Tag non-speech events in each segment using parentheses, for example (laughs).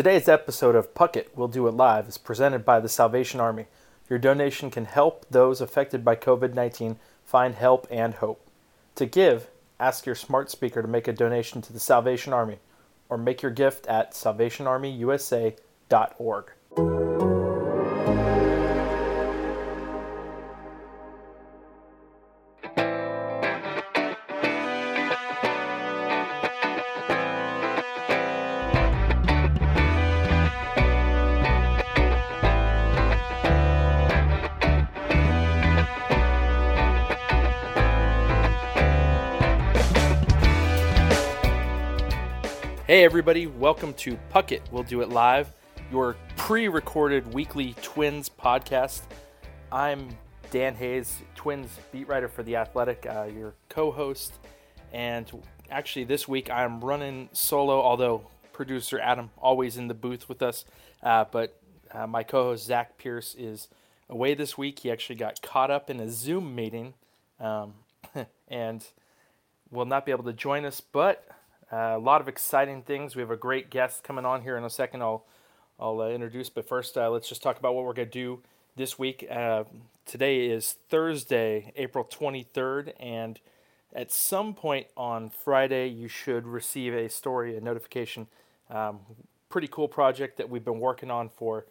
Today's episode of Puckett We'll Do It Live is presented by the Salvation Army. Your donation can help those affected by COVID 19 find help and hope. To give, ask your smart speaker to make a donation to the Salvation Army or make your gift at salvationarmyusa.org. Hey, everybody, welcome to Puckett. We'll do it live, your pre recorded weekly Twins podcast. I'm Dan Hayes, Twins beat writer for The Athletic, uh, your co host. And actually, this week I'm running solo, although producer Adam always in the booth with us. Uh, but uh, my co host Zach Pierce is away this week. He actually got caught up in a Zoom meeting um, (laughs) and will not be able to join us, but uh, a lot of exciting things. We have a great guest coming on here in a second. I'll I'll uh, introduce, but first uh, let's just talk about what we're to do this week. Uh, today is Thursday, April 23rd, and at some point on Friday, you should receive a story, a notification. Um, pretty cool project that we've been working on for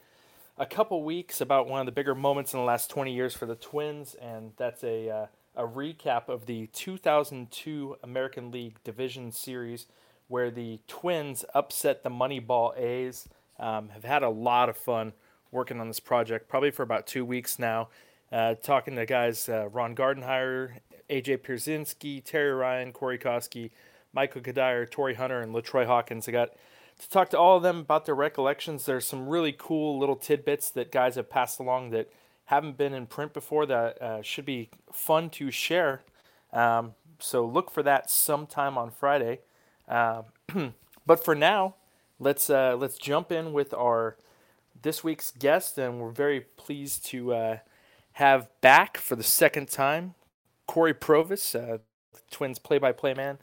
a couple weeks about one of the bigger moments in the last 20 years for the Twins, and that's a uh, a recap of the 2002 American League Division Series where the Twins upset the Moneyball A's. Um, have had a lot of fun working on this project, probably for about two weeks now. Uh, talking to guys uh, Ron Gardenhire, AJ Pierzynski, Terry Ryan, Corey Koskie, Michael Cuddyer, Torii Hunter, and LaTroy Hawkins. I got to talk to all of them about their recollections. There's some really cool little tidbits that guys have passed along that haven't been in print before that uh, should be fun to share. Um, so look for that sometime on Friday. Uh, (clears throat) but for now, let's uh, let's jump in with our this week's guest, and we're very pleased to uh, have back for the second time Cory Provus, uh, Twins play-by-play man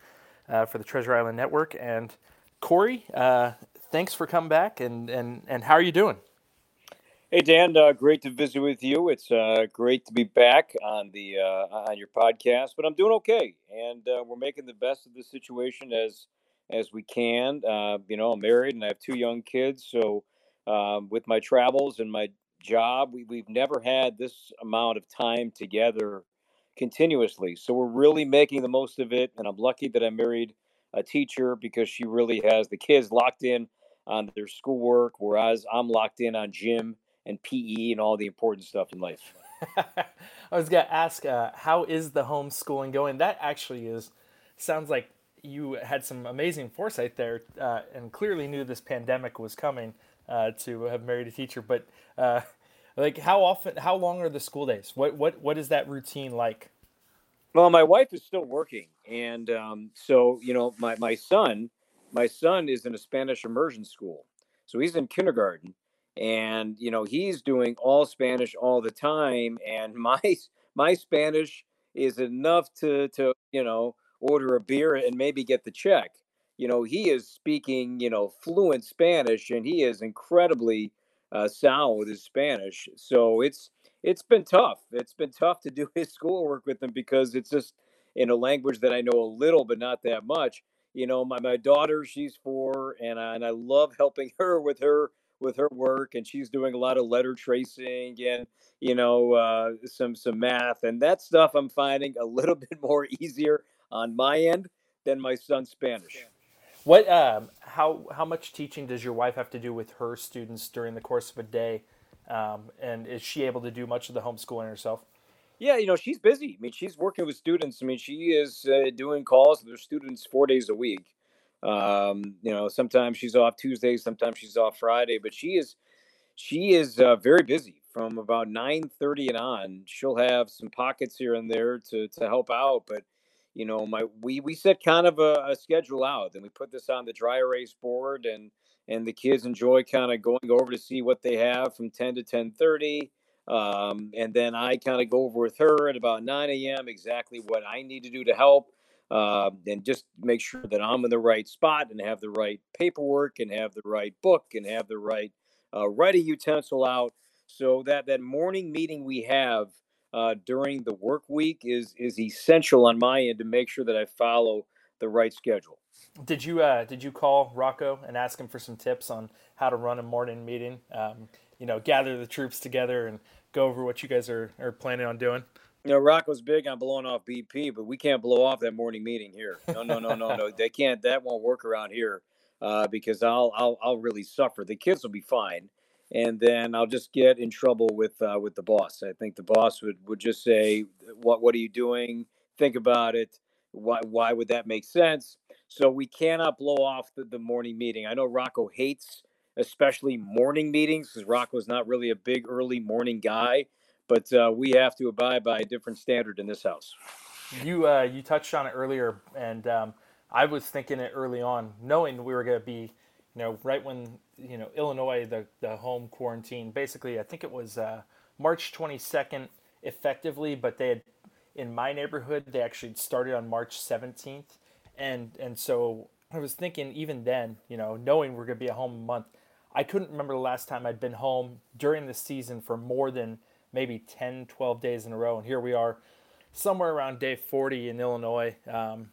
uh, for the Treasure Island Network. And Cory, thanks for coming back, and and and how are you doing? Hey Dan, uh, great to visit with you. It's uh, great to be back on the uh, on your podcast, but I'm doing okay, and uh, we're making the best of the situation as as we can. Uh, you know, I'm married and I have two young kids, so um, with my travels and my job, we, we've never had this amount of time together continuously. So we're really making the most of it, and I'm lucky that I married a teacher because she really has the kids locked in on their schoolwork, whereas I'm locked in on gym and PE and all the important stuff in life. (laughs) I was gonna ask, uh, how is the homeschooling going? That actually is sounds like you had some amazing foresight there, uh, and clearly knew this pandemic was coming uh, to have married a teacher. But uh, like, how often, how long are the school days? What what what is that routine like? Well, my wife is still working, and um, so you know, my my son, my son is in a Spanish immersion school, so he's in kindergarten and you know he's doing all spanish all the time and (laughs) my my spanish is enough to to you know order a beer and maybe get the check. You know he is speaking you know fluent spanish and he is incredibly uh, sound with his spanish so it's it's been tough. It's been tough to do (laughs) his schoolwork with him because it's just in a language that i know a little but not that much. You know my, my daughter she's four and I, and I love helping (laughs) her with her with her work and she's doing a lot of letter tracing and you know uh, some some math and that stuff i'm finding a little (laughs) bit more easier on my end than my son's spanish. What um, how how much teaching does your wife have to do with her students during the course of a day? Um, and is she able to do much of the homeschooling herself? Yeah you know she's busy. I mean she's working with students. I mean she is uh, doing calls with her students four days a week um, you know, sometimes she's off Tuesday, sometimes she's off Friday, but she is she is uh, very busy from about 9:30 and on. She'll have some pockets here and there to to help out, but you know, my we we set kind of a, a schedule out, and we put this on the dry erase board, and and the kids enjoy kind of going over to see what they have from 10 to 10:30. Um, and then I kind of go over with her at about 9 a.m. exactly what I need to do to help uh, and just make sure that I'm in the right spot and have the right paperwork and have the right book and have the right uh, writing utensil out. So that that morning meeting we have uh, during the work week is is essential on my end to make sure that I follow the right schedule. Did you uh, did you call Rocco and ask him for some tips on how to run a morning meeting? Um, you know, gather the troops together and go over what you guys are, are planning on doing. You know, Rocco's big on blowing off BP, but we can't blow off that morning meeting here. No, no, no, no, (laughs) no. They can't. That won't work around here uh, because I'll, I'll, I'll really suffer. The kids will be fine, and then I'll just get in trouble with, uh, with the boss. I think the boss would, would just say, "What, what are you doing? Think about it. Why, why would that make sense?" So we cannot blow off the, the morning meeting. I know Rocco hates especially morning meetings because Rocco's not really a big early morning guy but uh, we have to abide by a different standard in this house. You uh, you touched on it earlier, and um, I was thinking it early on, knowing we were going to be, you know, right when you know Illinois the the home quarantine. Basically, I think it was uh, March 22nd effectively, but they had in my neighborhood they actually started on March 17th, and and so I was thinking even then, you know, knowing we're going to be at home a month, I couldn't remember the last time I'd been home during the season for more than maybe 10, 12 days in a row. And here we are somewhere around day 40 in Illinois, um,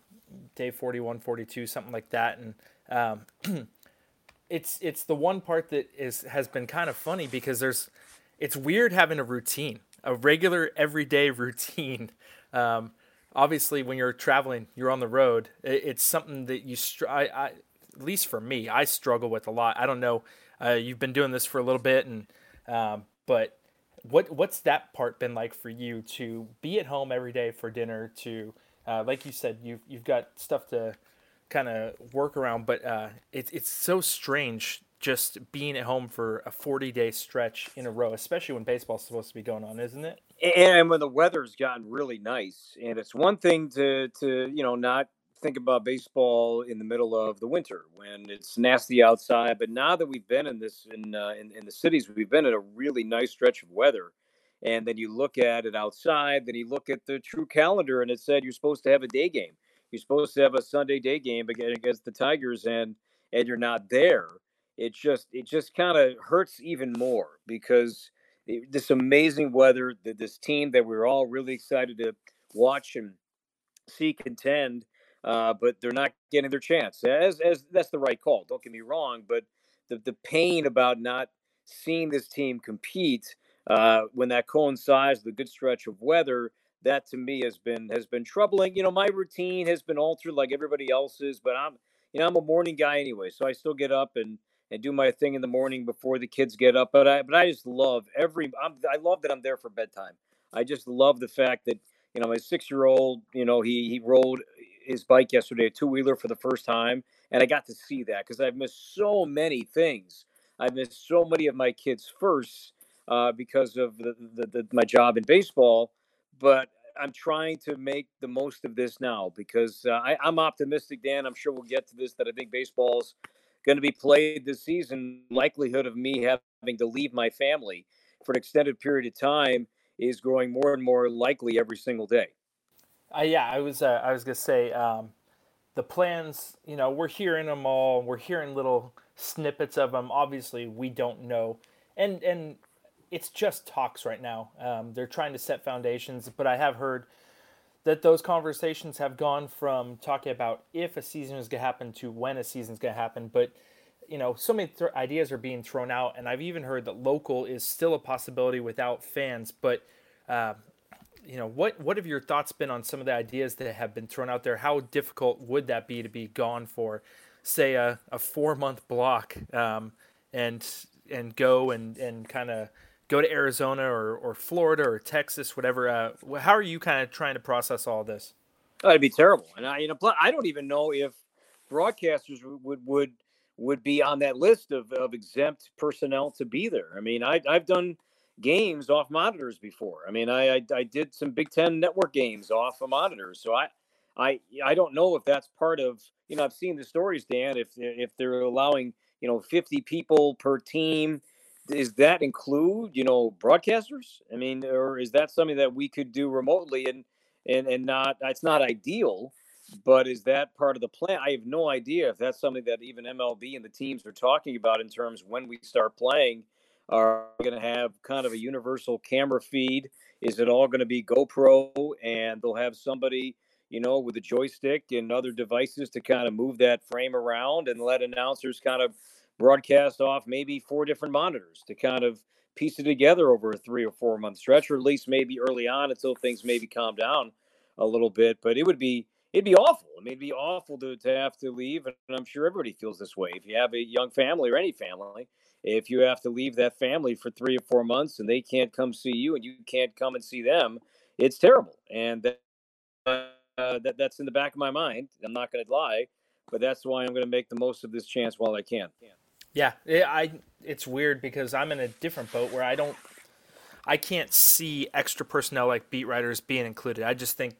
day 41, 42, something like that. And um, (clears throat) it's it's the one part that is has been kind of funny because there's it's weird having a routine, a regular everyday (laughs) routine. Um, obviously, when you're traveling, you're on the road. It, it's something that you str- I, I, at least for me, I struggle with a lot. I don't know. Uh, you've been doing this for a little bit, and um, but what what's that part been like for you to be at home every day for dinner? To uh, like you said, you've you've got stuff to kind of work around, but uh, it's it's so strange just being at home for a 40 day stretch in a row, especially when baseball's supposed to be going on, isn't it? And when the weather's gotten really nice, and it's one thing to to you know not think about baseball in the middle of the winter when it's nasty outside. But now that we've been in this in, uh, in, in the cities, we've been in a really nice stretch of weather. And then you look at it outside. Then you look at the true calendar, and it said you're supposed to have a day game. You're supposed to have a Sunday day game against the Tigers, and and you're not there. It just it just kind of hurts even more because this amazing weather, this team that we we're all really excited to watch and see contend uh, but they're not getting their chance. As as that's the right call. Don't get me wrong, but the the pain about not seeing this team compete uh, when that coincides with a good stretch of weather, that to me has been has been troubling. You know, my routine has been altered like everybody else's, but I'm you know I'm a morning guy anyway, so I still get up and and do my thing in the morning before the kids get up. But I but I just love every I'm, I love that I'm there for bedtime. I just love the fact that you know my six year old you know he he rolled his bike yesterday, a two wheeler for the first time, and I got to see that because I've missed so many things. I've missed so many of my kids' firsts uh, because of the, the, the, my job in baseball, but I'm trying to make the most of this now because uh, I, I'm optimistic, Dan. I'm sure we'll get to this that I think baseball's going to be played this season. Likelihood of me having to leave my family for an extended period of time is growing more and more likely every single day. Uh, yeah, I was uh, I was gonna say um, the plans. You know, we're hearing them all. We're hearing little snippets of them. Obviously, we don't know, and and it's just talks right now. Um, they're trying to set foundations, but I have heard that those conversations have gone from talking about if a season is to happen to when a season is going to happen. But you know, so many th- ideas are being thrown out, and I've even heard that local is still a possibility without fans. But uh, you know, what what have your thoughts been on some of the ideas that have been thrown out there? How difficult would that be to be gone for, say, a, a four month block, um, and and go and and kind of go to Arizona or, or Florida or Texas, whatever. Uh, how are you kind of trying to process all this? Oh, it'd be terrible, and I you know I don't even know if broadcasters would would would be on that list of, of exempt personnel to be there. I mean, I, I've done games off monitors before. I mean, I, I, I did some Big Ten network games off of monitors, so I I I don't know if that's part of you know I've seen the stories, Dan. If if they're allowing you know 50 people per team, does that include you know broadcasters? I mean, or is that something that we could do remotely and and and not? It's not ideal, But is that part of the plan? I have no idea if that's something that even MLB and the teams are talking about in terms when we start playing. Are going to have kind of a universal camera feed? Is it all going to be GoPro and they'll have somebody, you know, with a joystick and other devices to kind of move that frame around and let announcers kind of broadcast off maybe four different monitors to kind of piece it together over a three or four month stretch, or at least maybe early on until things maybe calm down a little bit. But it would be it'd be awful. I mean, it'd be awful to, to have to leave, and I'm sure everybody feels this way. If you have a young family or any family, if you have to leave that family for three or four months and they can't come see you and you can't come and see them, it's terrible. And that, uh, that that's in the back of my mind. I'm not going to lie, but that's why I'm going to make the most of this chance while I can. Yeah, it, I it's weird because I'm in a different boat where I don't I can't see extra personnel like beat writers being included. I just think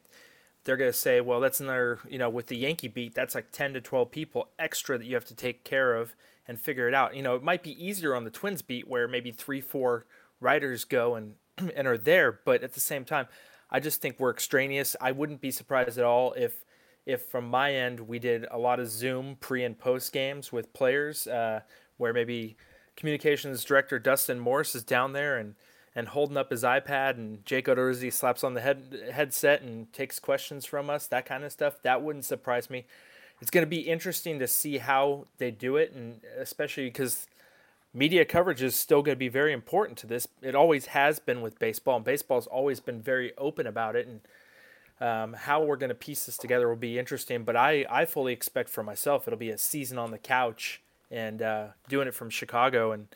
they're going to say, well, that's another, you know, with the Yankee beat, that's like 10 to 12 people extra that you have to take care of and figure it out. You know, it might be easier on the Twins beat where maybe three, four writers go and (clears throat) and are there, but at the same time, I just think we're extraneous. I wouldn't be surprised at all if if from my end we did a lot of Zoom pre and post games with players, uh, where maybe communications director Dustin Morse is down there and and holding up his iPad and Jake Odorizzi slaps on the head headset and takes questions from us, that kind of stuff. That wouldn't surprise me it's going to be interesting to see how they do it, and especially because media coverage is still going to be very important to this. It always has been with baseball, and baseball's always been very open about it. And um, how we're going to piece this together will be interesting. But I, I fully expect for myself it'll be a season on the couch and uh, doing it from Chicago and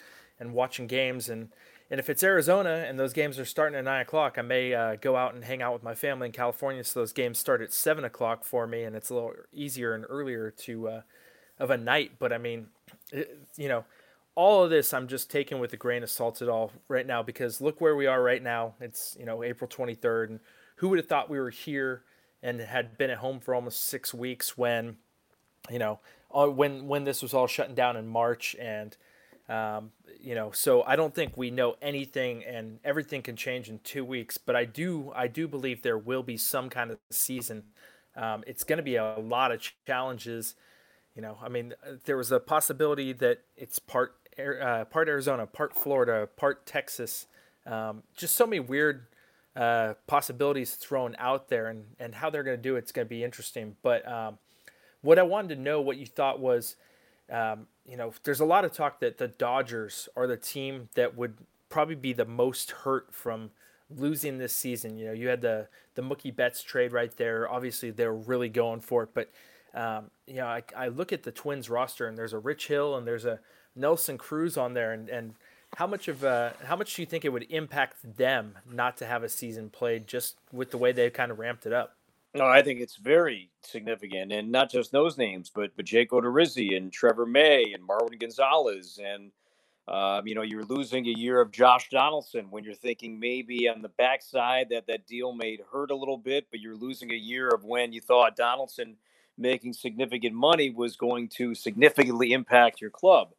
and watching games and and if it's Arizona and those games are starting at nine o'clock, I may uh, go out and hang out with my family in California. So those games start at seven o'clock for me, and it's a little easier and earlier to uh, of a night. But I mean, it, you know, all of this I'm just taking with a grain of salt at all right now because look where we are right now. It's you know April 23rd, and who would have thought we were here and had been at home for almost six weeks when, you know, when when this was all shutting down in March and um, you know, so I don't think we know anything, and everything can change in two weeks. But I do, I do believe there will be some kind of season. Um, it's going to be a lot of challenges. You know, I mean, there was a possibility that it's part uh, part Arizona, part Florida, part Texas. Um, just so many weird uh, possibilities thrown out there, and and how they're going to do it's going to be interesting. But um, what I wanted to know, what you thought was um, you know, there's a lot of talk that the Dodgers are the team that would probably be the most hurt from losing this season. You know, you had the the Mookie Betts trade right there. Obviously, they're really going for it, but um, you know, I, I look at the Twins roster and there's a Rich Hill and there's a Nelson Cruz on there, and and how much of uh, how much do you think it would impact them not to have a season played just with the way they kind of ramped it up? No, I think it's very significant, and not just those names, but but Jake Odorizzi and Trevor May and Marwin Gonzalez, and um, you know you're losing a year of Josh Donaldson when you're thinking maybe on the backside that that deal may hurt a little bit, but you're losing a year of when you thought Donaldson making significant money was going to significantly impact your club.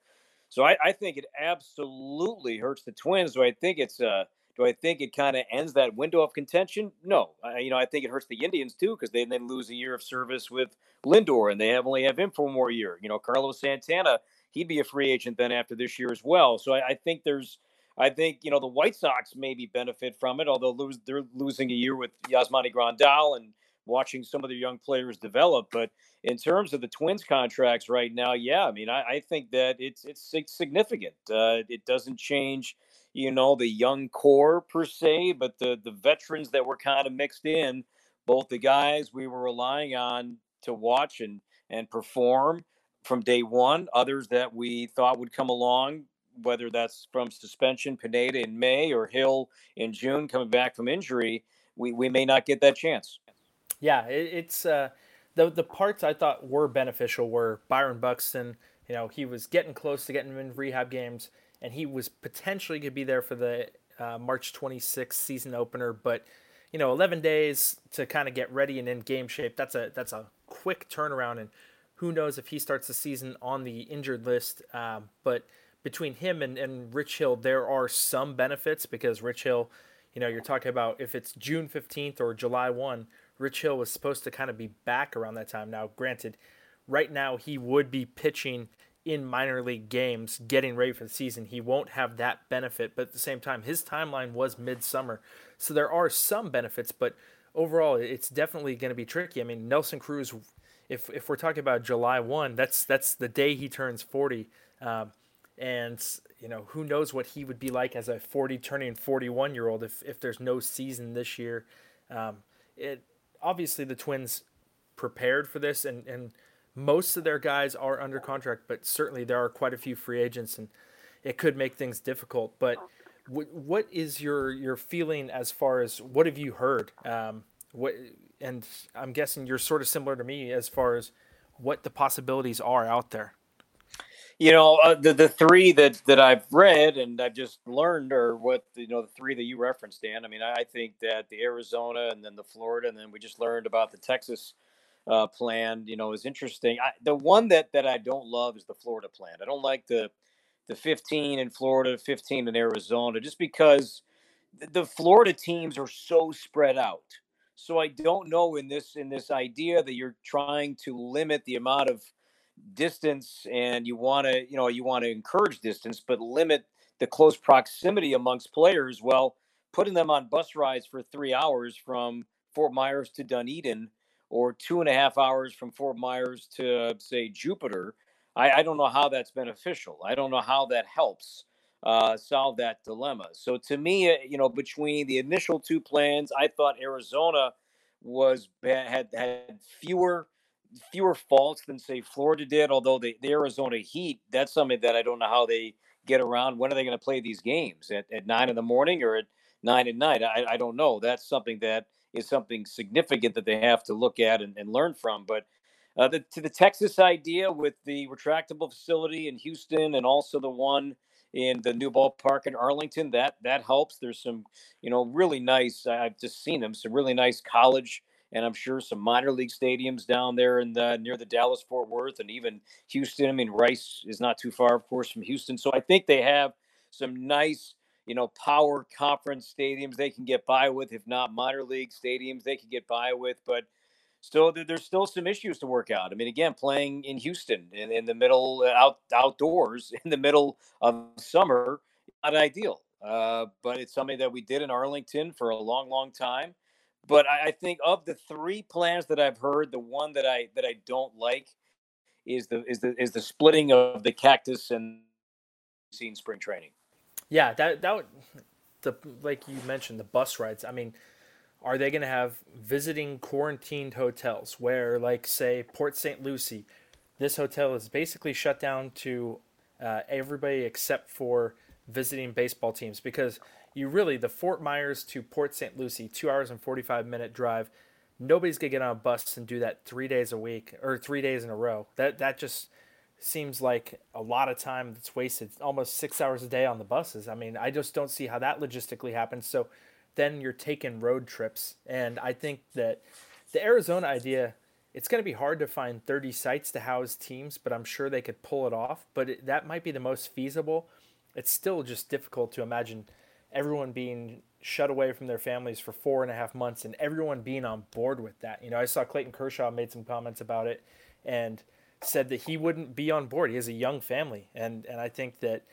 So I, I think it absolutely hurts the Twins. So I think it's a do I think it kind of ends that window of contention? No. I, you know, I think it hurts the Indians too because they then lose a year of service with Lindor and they have only have him for one more year. You know, Carlos Santana, he'd be a free agent then after this year as well. So I, I think there's, I think you know the White Sox maybe benefit from it, although lose, they're losing a year with Yasmani Grandal and watching some of their young players develop. But in terms of the Twins contracts right now, yeah, I mean, I, I think that it's it's significant. Uh, it doesn't change you know, the young core per se, but the the veterans that were kind of mixed in, both the guys we were relying on to watch and and perform from day one, others that we thought would come along, whether that's from suspension, Pineda in May or Hill in June coming back from injury, we, we may not get that chance. Yeah, it, it's uh, the the parts I thought were beneficial were Byron Buxton. You know, he was getting close to getting in rehab games and he was potentially going to be there for the uh, March 26th season opener. But you know, 11 days to kind of get ready and in game shape. That's a that's a quick turnaround, and who knows if he starts the season on the injured list. Um, but between him and, and Rich Hill, there are some benefits because Rich Hill, you know, you're talking about if it's June 15th or July 1, Rich Hill was supposed to kind of be back around that time. Now, granted, right now he would be pitching in minor league games, getting ready for the season. He won't have that benefit, but at the same time, his timeline was midsummer, so there are some benefits. But overall, it's definitely going to be tricky. I mean, Nelson Cruz, if if we're talking about July one, that's that's the day he turns forty. Um, and you know who knows what he would be like as a 40 turning 41 year old if, if there's no season this year um, it obviously the twins prepared for this and, and most of their guys are under contract but certainly there are quite a few free agents and it could make things difficult. But w- what is your your feeling as far as what have you heard? Um, what and i'm guessing you're sort of similar to me as far as what the possibilities are out there. You know uh, the the three that that I've read and I've just learned are what you know the three that you referenced, Dan. I mean, I think that the Arizona and then the Florida and then we just learned about the Texas uh, plan. You know, is interesting. I, the one that that I don't love is the Florida plan. I don't like the the 15 in Florida, 15 in Arizona, just because the Florida teams are so spread out. So I don't know in this in this idea that you're trying to limit the amount of distance and you want to you know you want to encourage distance but limit the close proximity amongst players well putting them on bus rides for three hours from fort myers to dunedin or two and a half hours from fort myers to say jupiter i, I don't know how that's beneficial i don't know how that helps uh, solve that dilemma so to me uh, you know between the initial two plans i thought arizona was had had fewer fewer faults than say Florida did. Although the, the Arizona Heat, that's something that I don't know how they get around. When are they going to play these games at, at nine in the morning or at nine at night? I, I don't know. That's something that is something significant that they have to look at and, and learn from. But uh, the, to the Texas idea with the retractable facility in Houston and also the one in the new ballpark in Arlington, that that helps. There's some, you know, really nice. I've just seen them. Some really nice college and I'm sure some minor league stadiums down there in the near the Dallas Fort Worth and even Houston. I mean, Rice is not too far, of course, from Houston. So I think they have some nice, you know, power conference stadiums they can get by with, if not minor league stadiums they can get by with. But still, there's still some issues to work out. I mean, again, playing in Houston in, in the middle uh, out outdoors (laughs) in the middle of summer, not ideal. Uh, but it's something that we did in Arlington for a long, long time. But I, I think of the three plans that I've heard, the one that I that I don't like is the is the is the splitting of the cactus and seen spring training. Yeah, that that would, the like you mentioned the bus rides. I mean, are they going to have visiting quarantined hotels where, like, say Port St. Lucie, this hotel is basically shut down to uh, everybody except for visiting baseball teams because you really the Fort Myers to Port St. Lucie, two hours and forty five minute drive. Nobody's gonna get on a bus and do that three days a week or three days in a row. That that just seems like a lot of time that's wasted. Almost six hours a day on the buses. I mean, I just don't see how that logistically happens. So then you're taking road trips, and I think that the Arizona idea. It's going to be hard to find 30 sites to house teams, but I'm sure they could pull it off. But it, that might be the most feasible. It's still just difficult to imagine everyone being shut away from their families for four and a half months and everyone being on board with that. You know, I saw Clayton Kershaw made some comments about it and said that he wouldn't be on board. He has a young family. And, and I think that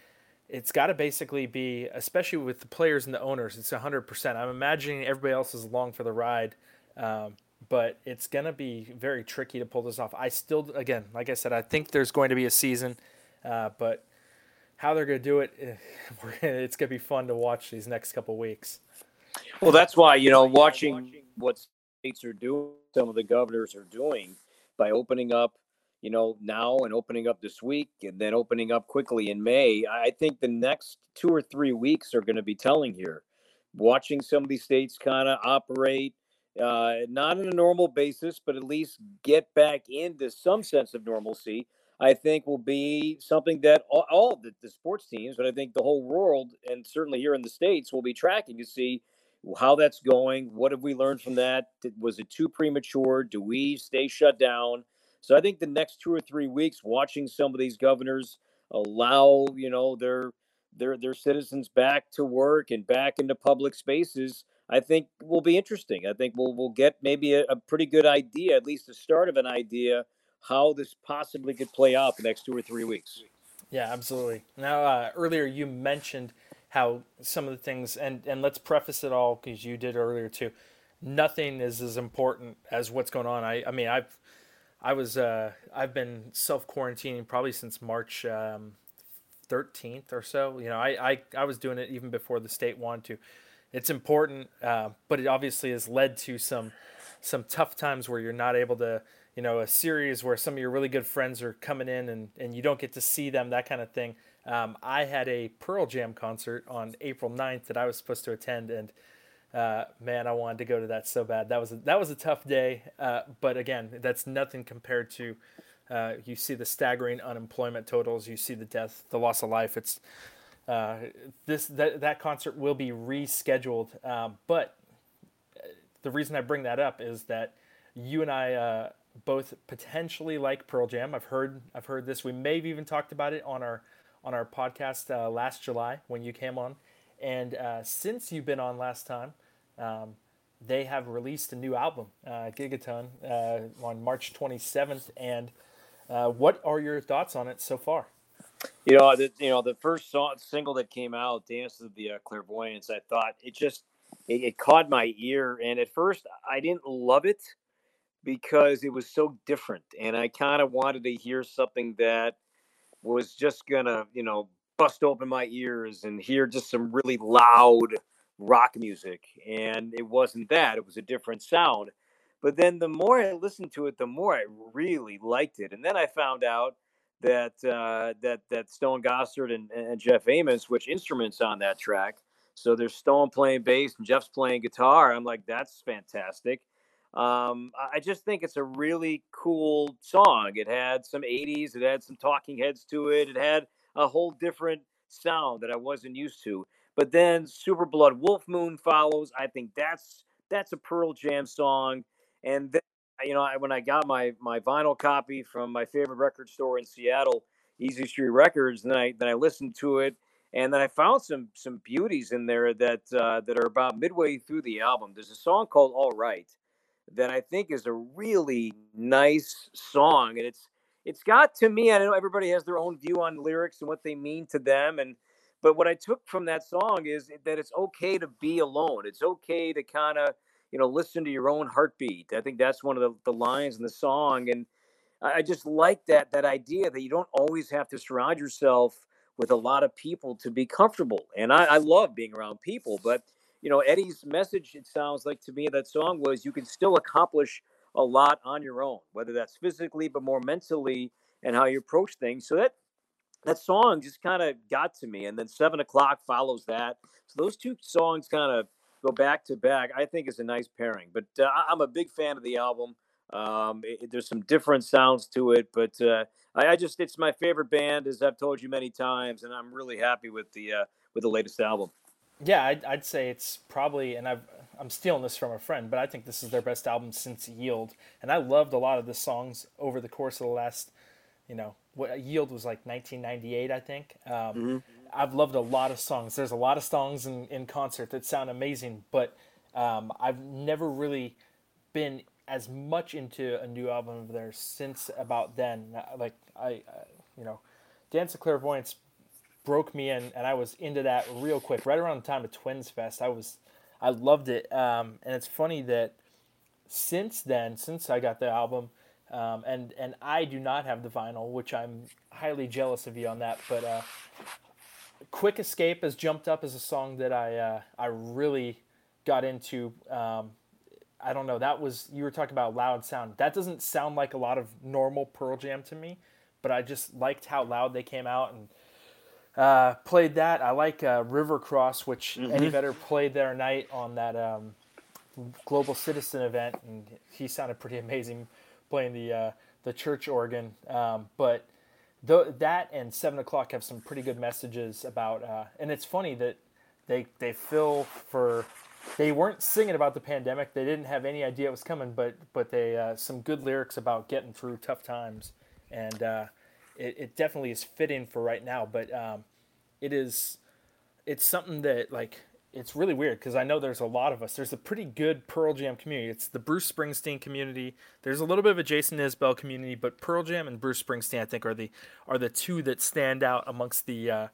it's got to basically be, especially with the players and the owners, it's 100%. I'm imagining everybody else is along for the ride. Um, but it's going to be very tricky to pull this off. I still, again, like I said, I think there's going to be a season, uh, but how they're going to do it, eh, (laughs) it's going to be fun to watch these next couple weeks. Well, that's why you know watching what states are doing, some of the governors are doing by opening up, you know, now and opening up this week, and then opening up quickly in May. I think the next two or three weeks are going to be telling here. Watching some of these states kind of operate, uh, not on a normal basis, but at least get back into some sense of normalcy I think will be something that all, all the, the, sports teams, but I think the whole world and certainly here in the States will be tracking to see how that's going. What have we learned from that? Was it too premature? Do we stay shut down? So I think the next two or three weeks, watching some of these governors allow, you know, their their their citizens back to work and back into public spaces, I think will be interesting. I think we'll we'll get maybe a, a pretty good idea, at least the start of an idea, how this possibly could play out the next two or three weeks. Yeah, absolutely. Now, uh, earlier you mentioned how some of the things, and and let's preface it all because you did earlier too. Nothing is as important as what's going on. I I mean I've I was uh, I've been self quarantining probably since March um, 13th or so. You know, I, I I was doing it even before the state wanted to it's important, uh, but it obviously has led to some some tough times where you're not able to, you know, a series where some of your really good friends are coming in and, and you don't get to see them, that kind of thing. Um, I had a Pearl Jam concert on April 9th that I was supposed to attend, and uh, man, I wanted to go to that so bad. That was a, that was a tough day, uh, but again, that's nothing compared to. Uh, you see the staggering unemployment totals. You see the death, the loss of life. It's uh, this that, that concert will be rescheduled. Um, but the reason I bring that up is that you and I uh, both potentially like Pearl Jam. I've heard I've heard this. We may have even talked about it on our on our podcast uh, last July when you came on. And uh, since you've been on last time, um, they have released a new album, uh, Gigaton, uh, on March 27th. And what are your thoughts on it so far? You know, the, you know, the first song, single that came out, "Dance of the uh, Clairvoyants," I thought it just it, it, caught my ear, and at first I didn't love it because it was so different, and I kind of wanted to hear something that was just gonna, you know, bust open my ears and hear just some really loud rock music, and it wasn't that; it was a different sound. But then the more I listened to it, the more I really liked it, and then I found out that uh, that that Stone Gossard and, and Jeff Ament, which instruments on that track. So there's Stone playing bass and Jeff's playing guitar. I'm like, that's fantastic. Um, I just think it's a really cool song. It had some 80s, it had some talking heads to it, it had a whole different sound that I wasn't used to. But then Super Blood Wolf Moon follows. I think that's that's a Pearl Jam song. And then you know, when I got my my vinyl copy from my favorite record store in Seattle, Easy Street Records, then I then I listened to it, and then I found some some beauties in there that uh, that are about midway through the album. There's a song called All Right that I think is a really nice song, and it's it's got to me. I know everybody has their own view on lyrics and what they mean to them, and but what I took from that song is that it's okay to be alone. It's okay to kind of you know, listen to your own heartbeat. I think that's one of the, the lines in the song. And I just like that that idea that you don't always have to surround yourself with a lot of people to be comfortable. And I, I love being around people, but you know, Eddie's message, it sounds like to me that song was you can still accomplish a lot on your own, whether that's physically, but more mentally and how you approach things. So that that song just kind of got to me. And then seven o'clock follows that. So those two songs kind of go back to back, I think is a nice pairing. But uh, I'm a big fan of the album. Um, it, there's some different sounds to it, but uh, I, I, just it's my favorite band, as I've told you many times, and I'm really happy with the uh, with the latest album. Yeah, I'd, I'd say it's probably, and I've I'm stealing this from a friend, but I think this is their best album since Yield, and I loved a lot of the songs over the course of the last, you know, what Yield was like 1998, I think. Um, mm-hmm. I've loved a lot of songs. There's a lot of songs in, in concert that sound amazing, but um, I've never really been as much into a new album of theirs since about then. Like I, uh, you know, Dance of Clairvoyants broke me in, and I was into that real quick. Right around the time of Twins Fest, I was, I loved it. Um, and it's funny that since then, since I got the album, um, and and I do not have the vinyl, which I'm highly jealous of you on that. But uh, Quick Escape has jumped up as a song that I uh, I really got into. Um, I don't know. That was you were talking about loud sound. That doesn't sound like a lot of normal Pearl Jam to me, but I just liked how loud they came out and uh, played that. I like uh, River Cross, which mm-hmm. Eddie Vedder played there night on that um, Global Citizen event, and he sounded pretty amazing playing the uh, the church organ. Um, but that and seven o'clock have some pretty good messages about. Uh, and it's funny that they they fill for. They weren't singing about the pandemic. They didn't have any idea it was coming, but but they uh, some good lyrics about getting through tough times, and uh, it, it definitely is fitting for right now. But um, it is it's something that like it's really weird because I know there's a lot of us. There's a pretty good Pearl Jam community. It's the Bruce Springsteen community. There's a little bit of a Jason Isbell community, but Pearl Jam and Bruce Springsteen, I think, are the are the two that stand out amongst the uh,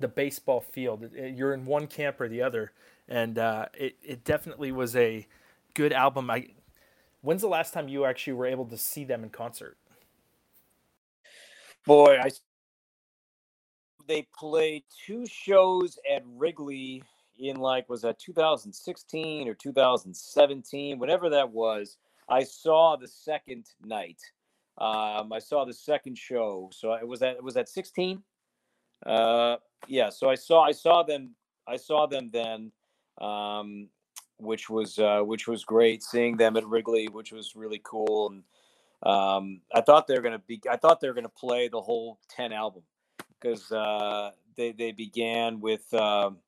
the baseball field. You're in one camp or the other, and uh, it it definitely was a good album. I when's the last time you actually were able to see them in concert? Boy, I they played two shows at Wrigley in like was that 2016 or 2017, whatever that was. I saw the second night. Um, I saw the second show. So it was that was that 16. Uh, yeah. So I saw I saw them I saw them then, um, which was uh, which was great. Seeing them at Wrigley, which was really cool. And um, I thought they were gonna be I thought they were gonna play the whole 10 album because uh, they they began with. Um,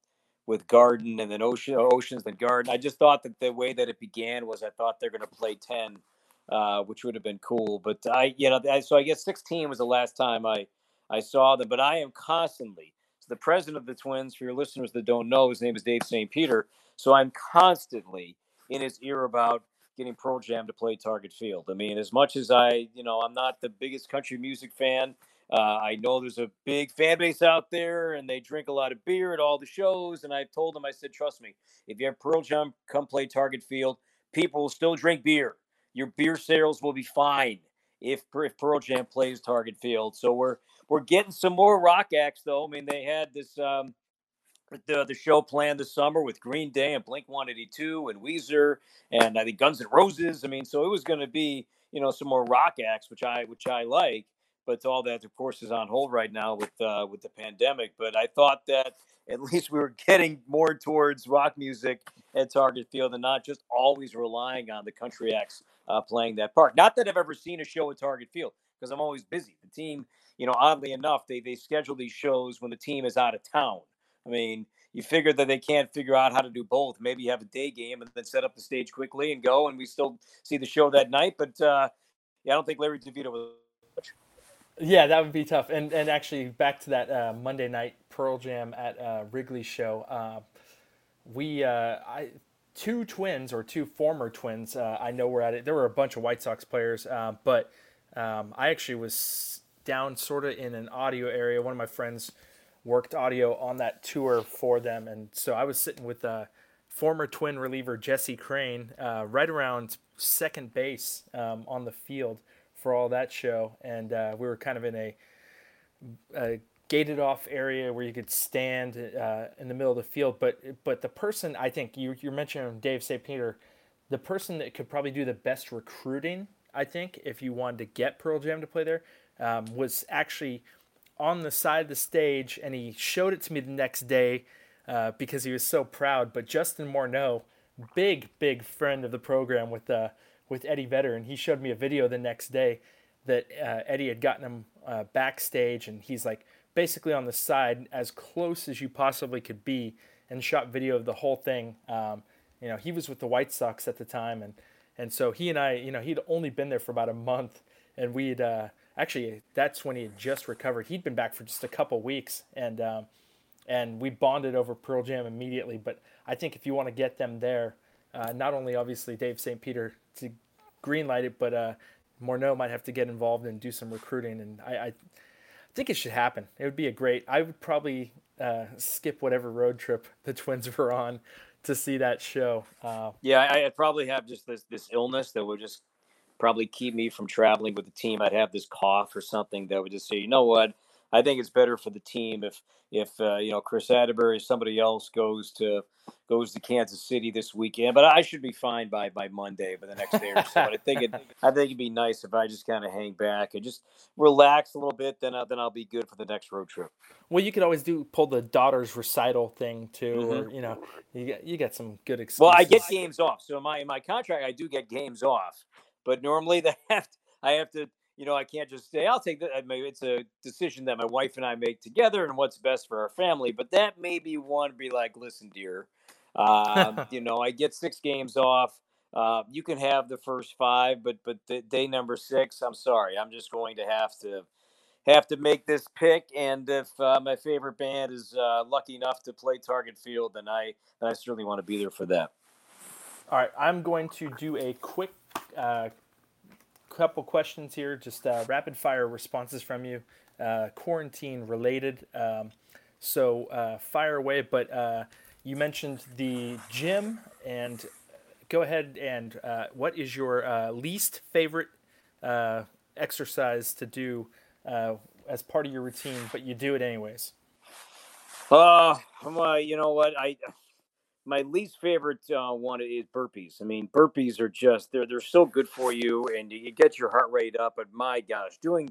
with Garden and then Ocean, Oceans, then Garden. I just thought that the way that it began was I thought they're going to play 10, uh, which would have been cool. But I, you know, I, so I guess 16 was the last time I, I saw them. But I am constantly, so the president of the Twins, for your listeners that don't know, his name is Dave St. Peter. So I'm constantly in his ear about getting Pearl Jam to play Target Field. I mean, as much as I, you know, I'm not the biggest country music fan, uh, I know there's a big fan base out there and they drink a lot of beer at all the shows. And I've told them, I said, trust me, if you have Pearl Jam come play Target Field, people will still drink beer. Your beer sales will be fine if, if Pearl Jam plays Target Field. So we're we're getting some more rock acts though. I mean, they had this um, the the show planned this summer with Green Day and Blink 182 and Weezer and I think Guns N' Roses. I mean, so it was going to be you know some more rock acts, which I which I like but all that, of course, is on hold right now with uh, with the pandemic. But I thought that at (laughs) least we were getting more towards rock music at Target Field and not just always relying on the country acts uh, playing that part. Not that I've ever seen a show at Target Field because I'm always busy. The team, you know, oddly enough, they they schedule these shows when the team is out of town. I mean, you figure that they can't figure out how to do both. Maybe you have a day game and then set up the stage quickly and go, and we still see the show that night. But uh, yeah, I don't think Larry DiVito was yeah, that would be tough. And and actually, back to that uh, Monday night Pearl Jam at uh, Wrigley show. Uh, we uh, I two twins or two former twins. Uh, I know we're at it. There were a bunch of White Sox players, but um, I actually was down sort of in an audio area. One of my friends worked audio on that tour for them, and so I was sitting with a former twin reliever Jesse Crain right around second base um, on the field for all that show, and uh, we were kind of in a, a, gated off area where you could stand uh, in the middle of the field. But but the person I think you you're mentioning Dave St. Peter, the person that could probably do the best recruiting, I think, if you wanted to get Pearl Jam to play there, um, was actually on the side of the stage, and he showed it to me the next day uh, because he was so proud. But Justin Morneau, big big friend of the program with uh, with Eddie Vedder, and he showed me a video the next day that uh, Eddie had gotten him uh, backstage, and he's like basically on the side as close as you possibly could be, and shot video of the whole thing. Um, you know, he was with the White Sox at the time, and and so he and I, you know, he'd only been there for about a month, and we'd uh, actually that's when he had just recovered. He'd been back for just a couple weeks, and um, and we bonded over Pearl Jam immediately. But I think if you want to get them there, uh, not only obviously Dave St. Peter to greenlight it, but uh, Morneau might have to get involved and do some recruiting. And I, I think it should happen. It would be a great. I would probably uh, skip whatever road trip (laughs) the Twins were on to see that show. Uh, yeah, I, would probably have just this this illness that would just probably keep me from traveling with the team. I'd have this cough or something that would just say, you know what, I think it's better for the team if if uh, you know Kris Atteberry, or somebody else goes to goes to Kansas City this weekend. But I should be fine by by Monday, by the next day or so. But I think it (laughs) I think it'd be nice if I just kind of hang back and just relax a little bit. Then I, then I'll be good for the next road trip. Well, you could always do pull the daughter's recital thing too, mm-hmm. or you know, you get you get some good excuses. Well, I get games off, so in my in my contract I do get games off, but normally (laughs) they have to, I have to you know, I can't just say, I'll take that. It's a decision that my wife and I make together and what's best for our family. But that may be one be like, listen, dear, um, (laughs) you know, I get six games off. Uh, you can have the first five, but but the, day number six, I'm sorry, I'm just going to have to have to make this pick, and if uh, my favorite band is uh, lucky enough to play Target Field, then I then I certainly want to be there for that. All right, I'm going to do a quick uh, couple questions here, just uh, rapid fire responses from you, uh, quarantine related. Um, so uh, fire away. But uh, you mentioned the gym, and go ahead and uh, what is your uh, least favorite uh, exercise to do uh, as part of your routine, but you do it anyways? Uh, well, you know what I my least favorite uh, one is burpees. I mean, burpees are just they're they're so good for you, and you get your heart rate up. But my gosh, doing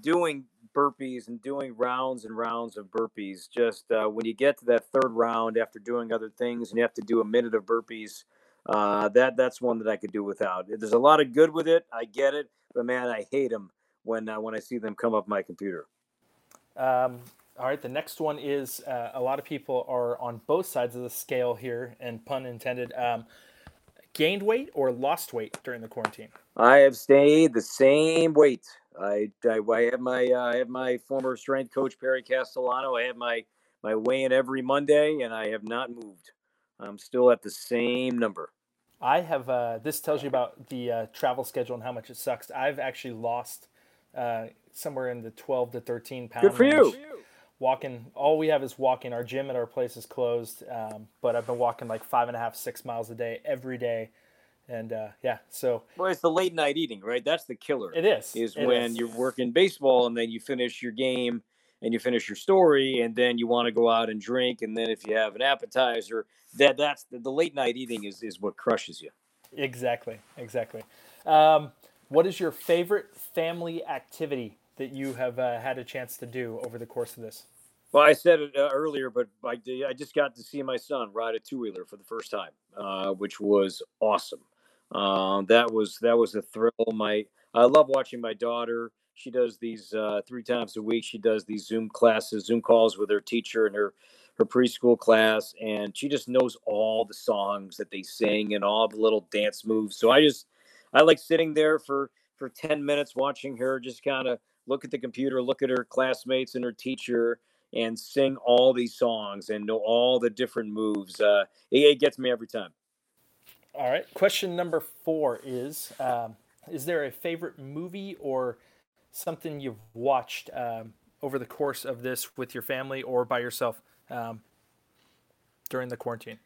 doing burpees and doing rounds and rounds of burpees, just uh, when you get to that third round after doing other things, and you have to do a minute of burpees, uh, that that's one that I could do without. There's a lot of good with it. I get it, but man, I hate them when uh, when I see them come up my computer. Um, all right, the next one is uh, a lot of people are on both sides of the scale here, and pun intended. Um, gained weight or lost weight during the quarantine? I have stayed the same weight. I, I, I have my uh, I have my former strength coach Perry Castellano. I have my my weigh in every Monday, and I have not moved. I'm still at the same number. I have. Uh, this tells you about the uh, travel schedule and how much it sucks. I've actually lost uh, somewhere in the 12 to 13 pound. Good for range. you walking all we have is walking. Our gym at our place is closed um, but i've been walking like five and a half six miles a day every day. And uh, yeah so well it's the late night eating right? That's the killer it is. is it when is. you're working baseball and then you finish your game and you finish your story and then you want to go out and drink and then if you have an appetizer that that's the, the late night eating is, is what crushes you. Exactly exactly. Um, what is your favorite family activity that you have uh, had a chance to do over the course of this? Well, I said it uh, earlier, but I, I, just got to see my son ride a two wheeler for the first time, uh, which was awesome. Um, that was that was a thrill. My I love watching my daughter. She does these uh, three times a week. She does these Zoom classes, Zoom calls with her teacher and her her preschool class, and she just knows all the songs that they sing and all the little dance moves. So I just I like sitting there for for ten minutes watching her just kind of look at the computer, look at her classmates and her teacher, and sing all these songs and know all the different moves. Uh, it, it, gets me every time. All right. Question number four is um, Is there a favorite movie or something you've watched um, over the course of this with your family or by yourself um, during the quarantine?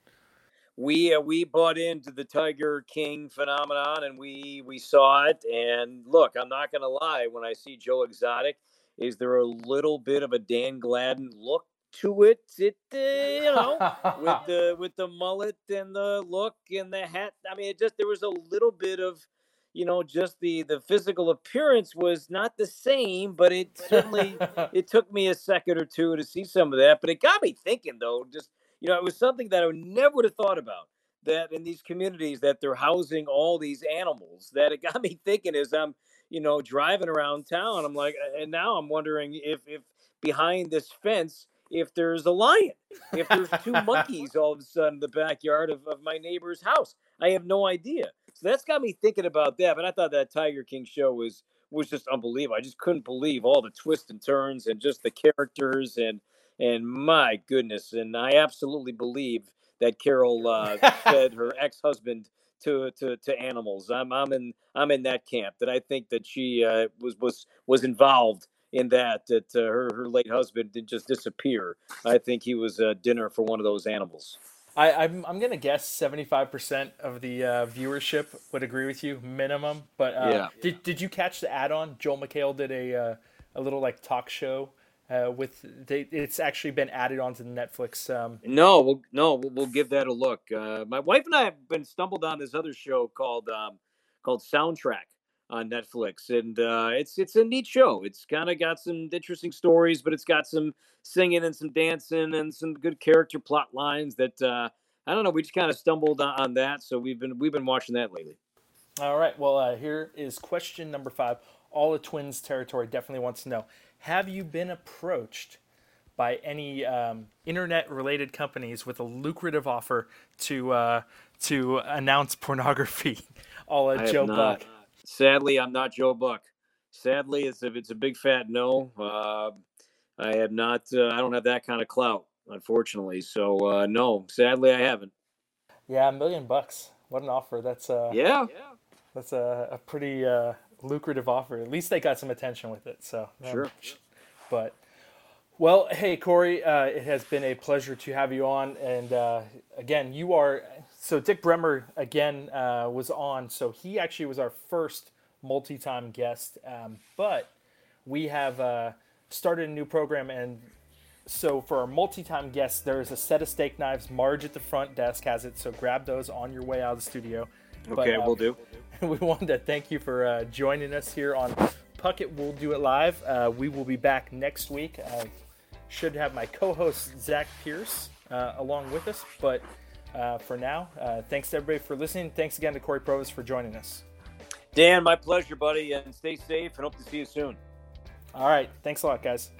We uh, we bought into the Tiger King phenomenon, and we we saw it. And look, I'm not going to lie. When I see Joe Exotic, is there a little bit of a Dan Gladden look to it? It uh, you know with (laughs) the with the mullet and the look and the hat. I mean, it just there was a little bit of you know just the the physical appearance was not the same but it certainly (laughs) it took me a second or two to see some of that but it got me thinking though just you know, it was something that I would never would have thought about that in these communities that they're housing all these animals that it got (laughs) me thinking as I'm, you know, driving around town. I'm like, and now I'm wondering if, if behind this fence, if there's a lion, if there's two (laughs) monkeys all of a sudden in the backyard of, of my neighbor's house. I have no idea. So that's got me thinking about that. But I thought that Tiger King show was was just unbelievable. I just couldn't believe all the twists and turns and just the characters and and my goodness, and I absolutely believe that Carol uh, (laughs) fed her ex-husband to, to to animals. I'm I'm in I'm in that camp. That I think that she uh, was was was involved in that. That uh, her her late husband didn't just disappear. I think he was a dinner for one of those animals. I, I'm I'm gonna guess 75% of the uh, viewership would agree with you, minimum. But uh, yeah. did did you catch the add-on? Joel McHale did a uh, a little like talk show uh, with they, it's actually been added onto the Netflix. Um, no, we'll, no, we'll, we'll, give that a look. Uh, my wife and I have been stumbled on this other show called um, called Soundtrack on Netflix, and uh, it's it's a neat show. It's kind of got some interesting stories, but it's got some singing and some dancing and some good character plot lines that uh, I don't know. We just kind of stumbled on, that, so we've been we've been watching that lately. All right. Well, uh, here is question number five. All the Twins territory definitely wants to know have you been approached by any um, internet-related companies with a lucrative offer to uh, to announce pornography? (laughs) All a Joe not. Buck. Sadly, I'm not Joe Buck. sadly, it's a it's a big fat no. Uh, I have not. Uh, I don't have that kind of clout, unfortunately. So uh, no, sadly, I haven't. Yeah, a million bucks. What an offer. That's uh, yeah. That's a, a pretty uh, lucrative offer. At least they got some attention with it. So sure. But well, hey Cory, uh, it has been a pleasure to have you on. And uh, again, you are so Dick Bremer again uh, was on. So he actually was our first multi-time guest. Um, but we have uh, started a new program, and so for our multi-time guests, there is a set of steak knives. Marge at the front desk has it, so grab those on your way out of the studio. Okay, but, uh, we'll do. (laughs) We wanted to thank you for uh, joining us here on Puckett. We'll do it live. Uh, we will be back next week. I should have my co-host Zach Pierce uh, along with us, but uh, for now, uh, thanks to everybody for listening. Thanks again to Cory Provus for joining us. Dan, my pleasure, buddy, and stay safe and hope to see you soon. All right. Thanks a lot, guys.